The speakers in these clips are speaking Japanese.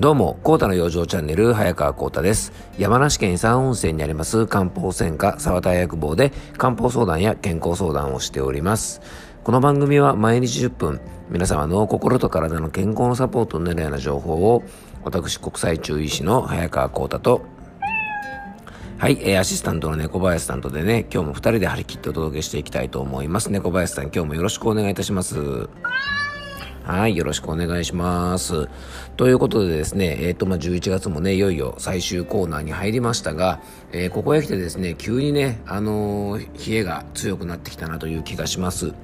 どうも、コータの養生チャンネル、早川コータです。山梨県伊佐温泉にあります漢方専科沢田薬房で漢方相談や健康相談をしております。この番組は毎日10分、皆様の心と体の健康のサポートになるような情報を、私国際中医師の早川コータと、はい、えー、アシスタントの猫林さんとでね、今日も2人で張り切ってお届けしていきたいと思います。猫林さん、今日もよろしくお願いいたします。はい、よろしくお願いします。ということでですね、えっ、ー、と、まあ、11月もね、いよいよ最終コーナーに入りましたが、えー、ここへ来てですね、急にね、あのー、冷えが強くなってきたなという気がします。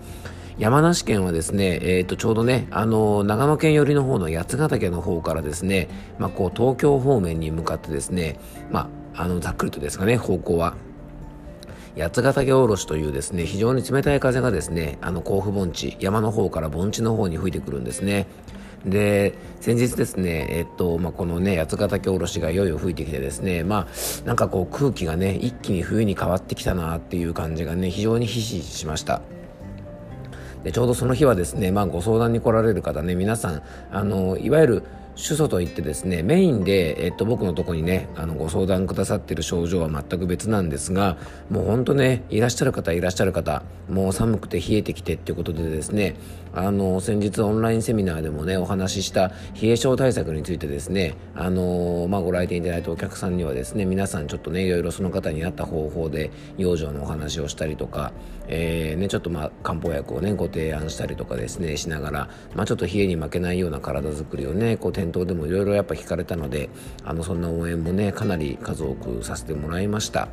山梨県はですね、えー、とちょうどね、あの長野県寄りの方の八ヶ岳の方からですね、まあ、こう東京方面に向かってですね、まあ、あのざっくりとですかね、方向は八ヶ岳おろしというですね、非常に冷たい風がですね、あの甲府盆地、山の方から盆地の方に吹いてくるんですね。で、先日ですね、えっと、まあ、このね、八ヶ岳おろしがいよいよ吹いてきてですね、まあ、なんかこう空気がね、一気に冬に変わってきたなっていう感じがね、非常にひしひししました。でちょうどその日はですね、まあ、ご相談に来られる方ね皆さんあのいわゆる主訴といってですねメインで、えっと、僕のとこにねあのご相談くださってる症状は全く別なんですがもう本当ねいらっしゃる方いらっしゃる方もう寒くて冷えてきてっていうことでですねあの先日オンラインセミナーでもねお話しした冷え症対策についてですねあの、まあ、ご来店いただいたお客さんにはですね皆さんちょっとねいろいろその方に合った方法で養生のお話をしたりとか、えーね、ちょっとまあ漢方薬をねご提案したりとかですねしながら、まあ、ちょっと冷えに負けないような体づくりをねこう店頭でもいろいろやっぱ聞かれたのであのそんな応援もねかなり数多くさせてもらいました。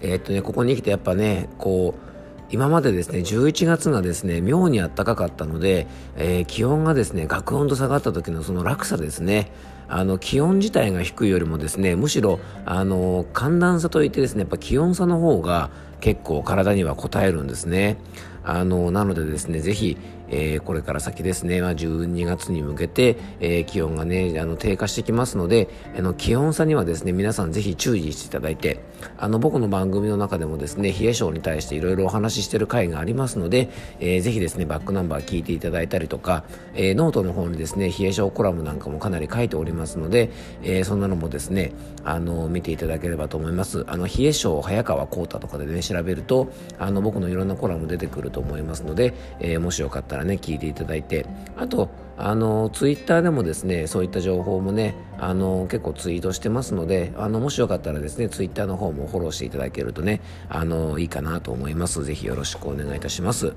えー、っとねここに来てやっぱねこう今までですね11月がですね妙に暖かかったので、えー、気温がですねガクンと下がった時のその落差ですね。あの気温自体が低いよりもですねむしろあの寒暖差といってですねやっぱ気温差の方が結構体には応えるんですね。あのなのでですねぜひえー、これから先ですね、まあ、12月に向けて、えー、気温がね、あの、低下してきますので、あの、気温差にはですね、皆さんぜひ注意していただいて、あの、僕の番組の中でもですね、冷え性に対していろいろお話ししてる回がありますので、えー、ぜひですね、バックナンバー聞いていただいたりとか、えー、ノートの方にですね、冷え性コラムなんかもかなり書いておりますので、えー、そんなのもですね、あの、見ていただければと思います。あの、冷え性早川幸太とかでね、調べると、あの、僕のいろんなコラム出てくると思いますので、えー、もしよかったららね聞いていただいて。あとあのツイッターでもですねそういった情報もねあの結構ツイートしてますのであのもしよかったらですねツイッターの方もフォローしていただけるとねあのいいかなと思います。ぜひよろしくお願いいたします。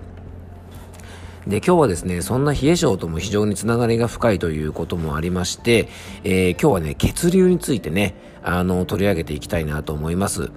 で、今日はですね、そんな冷え性とも非常につながりが深いということもありまして、えー、今日はね、血流についてね、あの、取り上げていきたいなと思います。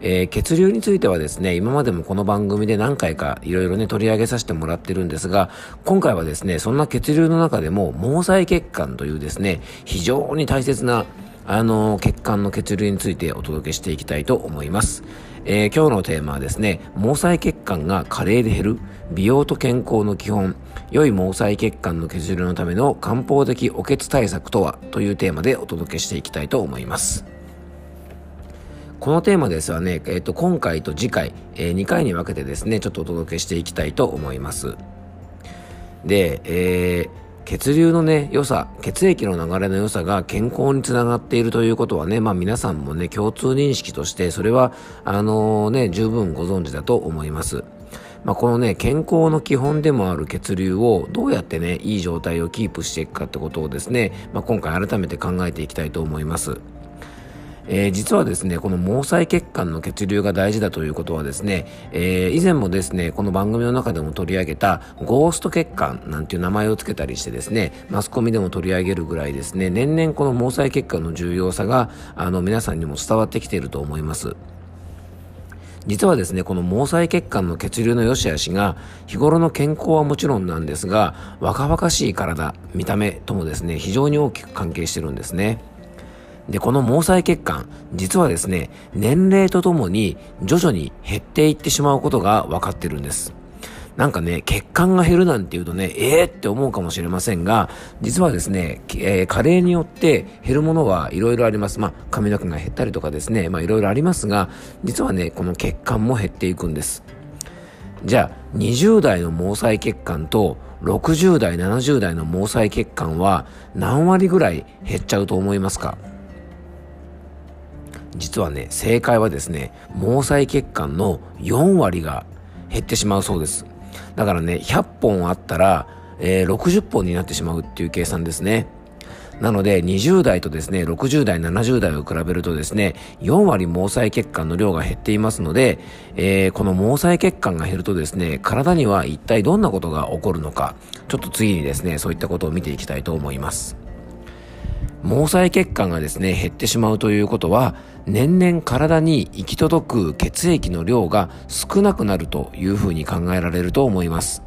えー、血流についてはですね、今までもこの番組で何回かいろいろね、取り上げさせてもらってるんですが、今回はですね、そんな血流の中でも、毛細血管というですね、非常に大切な、あの、血管の血流についてお届けしていきたいと思います。えー、今日のテーマはですね、毛細血管が加齢で減る、美容と健康の基本、良い毛細血管の血流のための漢方的お血対策とはというテーマでお届けしていきたいと思います。このテーマですはね、えっ、と、今回と次回、えー、2回に分けてですね、ちょっとお届けしていきたいと思います。で、えー、血流のね、良さ、血液の流れの良さが健康につながっているということはね、まあ皆さんもね、共通認識として、それは、あのー、ね、十分ご存知だと思います。まあ、このね、健康の基本でもある血流をどうやってね、いい状態をキープしていくかってことをですね、まあ、今回改めて考えていきたいと思います。えー、実はですね、この毛細血管の血流が大事だということはですね、えー、以前もですね、この番組の中でも取り上げたゴースト血管なんていう名前を付けたりしてですね、マスコミでも取り上げるぐらいですね、年々この毛細血管の重要さが、あの、皆さんにも伝わってきていると思います。実はですね、この毛細血管の血流の良し悪しが、日頃の健康はもちろんなんですが、若々しい体、見た目ともですね、非常に大きく関係してるんですね。で、この毛細血管、実はですね、年齢とともに徐々に減っていってしまうことが分かってるんです。なんかね、血管が減るなんて言うとね、ええー、って思うかもしれませんが、実はですね、えー、加齢によって減るものはいろいろあります。まあ、髪の毛が減ったりとかですね、まあいろいろありますが、実はね、この血管も減っていくんです。じゃあ20代の毛細血管と60代70代の毛細血管は何割ぐらい減っちゃうと思いますか？実はね正解はですね毛細血管の4割が減ってしまうそうです。だからね100本あったら、えー、60本になってしまうっていう計算ですね。なので20代とですね60代70代を比べるとですね4割毛細血管の量が減っていますので、えー、この毛細血管が減るとですね体には一体どんなことが起こるのかちょっと次にですねそういったことを見ていきたいと思います。毛細血管がですね減ってしまうということは年々体に行き届く血液の量が少なくなるというふうに考えられると思います。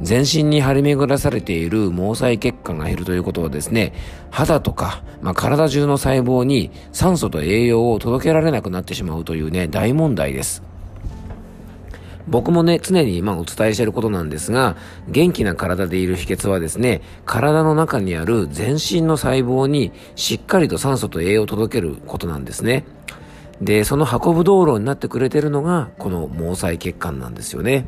全身に張り巡らされている毛細血管が減るということはですね肌とか、まあ、体中の細胞に酸素と栄養を届けられなくなってしまうというね大問題です。僕もね、常に今お伝えしていることなんですが、元気な体でいる秘訣はですね、体の中にある全身の細胞にしっかりと酸素と栄養を届けることなんですね。で、その運ぶ道路になってくれてるのが、この毛細血管なんですよね。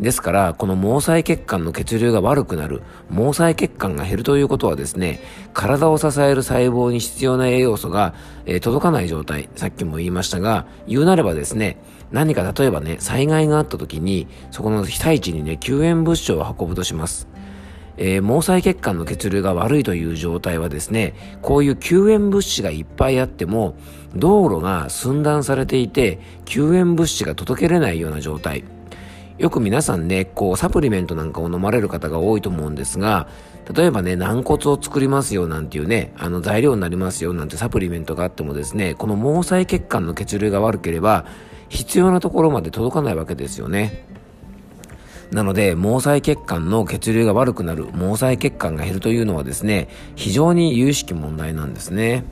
ですから、この毛細血管の血流が悪くなる、毛細血管が減るということはですね、体を支える細胞に必要な栄養素が、えー、届かない状態、さっきも言いましたが、言うなればですね、何か例えばね、災害があった時に、そこの被災地にね、救援物資を運ぶとします。えー、毛細血管の血流が悪いという状態はですね、こういう救援物資がいっぱいあっても、道路が寸断されていて、救援物資が届けれないような状態。よく皆さんね、こう、サプリメントなんかを飲まれる方が多いと思うんですが、例えばね、軟骨を作りますよなんていうね、あの材料になりますよなんてサプリメントがあってもですね、この毛細血管の血流が悪ければ、必要なところまで届かないわけですよね。なので、毛細血管の血流が悪くなる、毛細血管が減るというのはですね、非常に有識問題なんですね。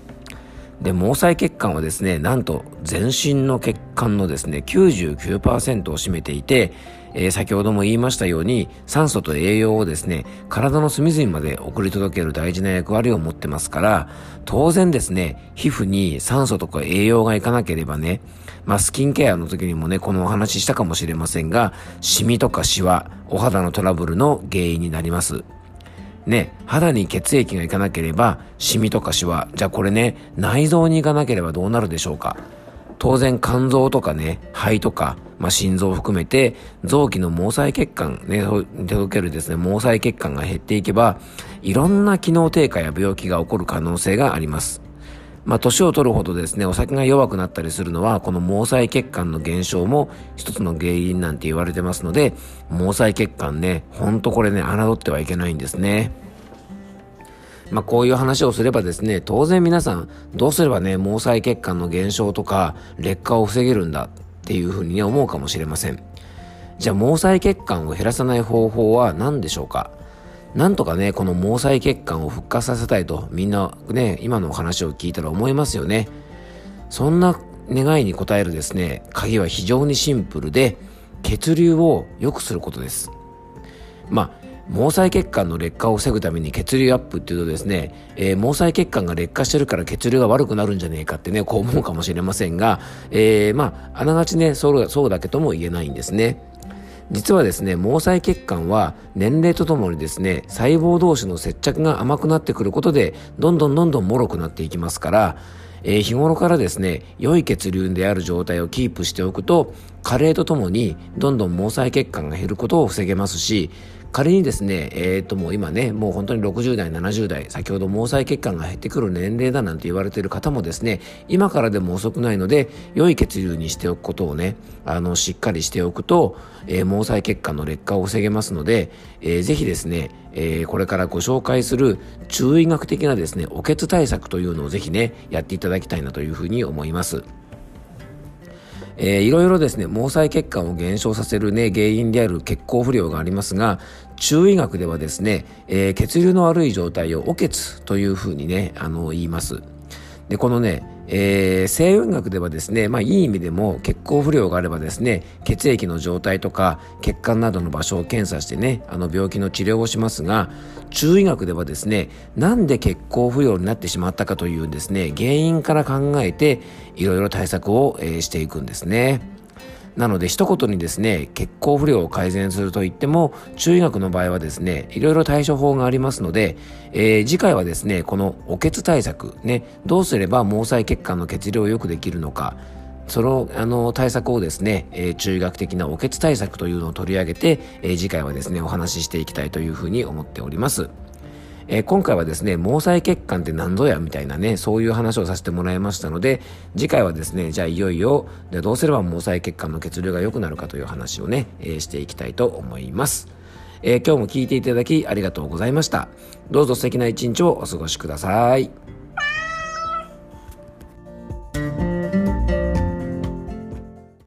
で、毛細血管はですね、なんと全身の血管のですね、99%を占めていて、えー、先ほども言いましたように、酸素と栄養をですね、体の隅々まで送り届ける大事な役割を持ってますから、当然ですね、皮膚に酸素とか栄養がいかなければね、まあ、スキンケアの時にもね、このお話ししたかもしれませんが、シミとかシワ、お肌のトラブルの原因になります。ね、肌に血液がいかなければ、シミとかシワ、じゃあこれね、内臓に行かなければどうなるでしょうか当然肝臓とかね、肺とか、まあ、心臓を含めて、臓器の毛細血管、ね、届けるですね、毛細血管が減っていけば、いろんな機能低下や病気が起こる可能性があります。まあ、年を取るほどですね、お酒が弱くなったりするのは、この毛細血管の減少も一つの原因なんて言われてますので、毛細血管ね、ほんとこれね、侮ってはいけないんですね。まあ、こういう話をすればですね、当然皆さん、どうすればね、毛細血管の減少とか、劣化を防げるんだっていうふうにね、思うかもしれません。じゃあ、毛細血管を減らさない方法は何でしょうか？なんとかね、この毛細血管を復活させたいと、みんなね、今のお話を聞いたら思いますよね。そんな願いに応えるですね、鍵は非常にシンプルで、血流を良くすることです。まあ、毛細血管の劣化を防ぐために血流アップっていうとですね、えー、毛細血管が劣化してるから血流が悪くなるんじゃねえかってね、こう思うかもしれませんが、えー、まあ、あながちね、そうそうだけとも言えないんですね。実はですね、毛細血管は年齢とともにですね、細胞同士の接着が甘くなってくることで、どんどんどんどん脆くなっていきますから、えー、日頃からですね、良い血流である状態をキープしておくと、加齢とともにどんどん毛細血管が減ることを防げますし、仮にですね、えー、ともう今ね、もう本当に60代、70代、先ほど毛細血管が減ってくる年齢だなんて言われている方もですね、今からでも遅くないので、良い血流にしておくことをね、あの、しっかりしておくと、えー、毛細血管の劣化を防げますので、えー、ぜひですね、えー、これからご紹介する注意学的なですね、お血対策というのをぜひね、やっていただきたいなというふうに思います。えー、いろいろですね、毛細血管を減少させるね、原因である血行不良がありますが、中医学ではですね、えー、血流の悪い状態をお血というふうにね、あの、言います。で、このね、えー、西洋学ではですね、まあいい意味でも血行不良があればですね、血液の状態とか血管などの場所を検査してね、あの病気の治療をしますが、中医学ではですね、なんで血行不良になってしまったかというですね、原因から考えていろいろ対策を、えー、していくんですね。なので一言にですね血行不良を改善するといっても中医学の場合はですねいろいろ対処法がありますので、えー、次回はですねこのお血対策ねどうすれば毛細血管の血流をよくできるのかそのあの対策をですね、えー、中医学的なお血対策というのを取り上げて、えー、次回はですねお話ししていきたいというふうに思っております。えー、今回はですね、毛細血管って何ぞやみたいなね、そういう話をさせてもらいましたので、次回はですね、じゃあいよいよ、でどうすれば毛細血管の血流が良くなるかという話をね、えー、していきたいと思います。えー、今日も聞いていただきありがとうございました。どうぞ素敵な一日をお過ごしください。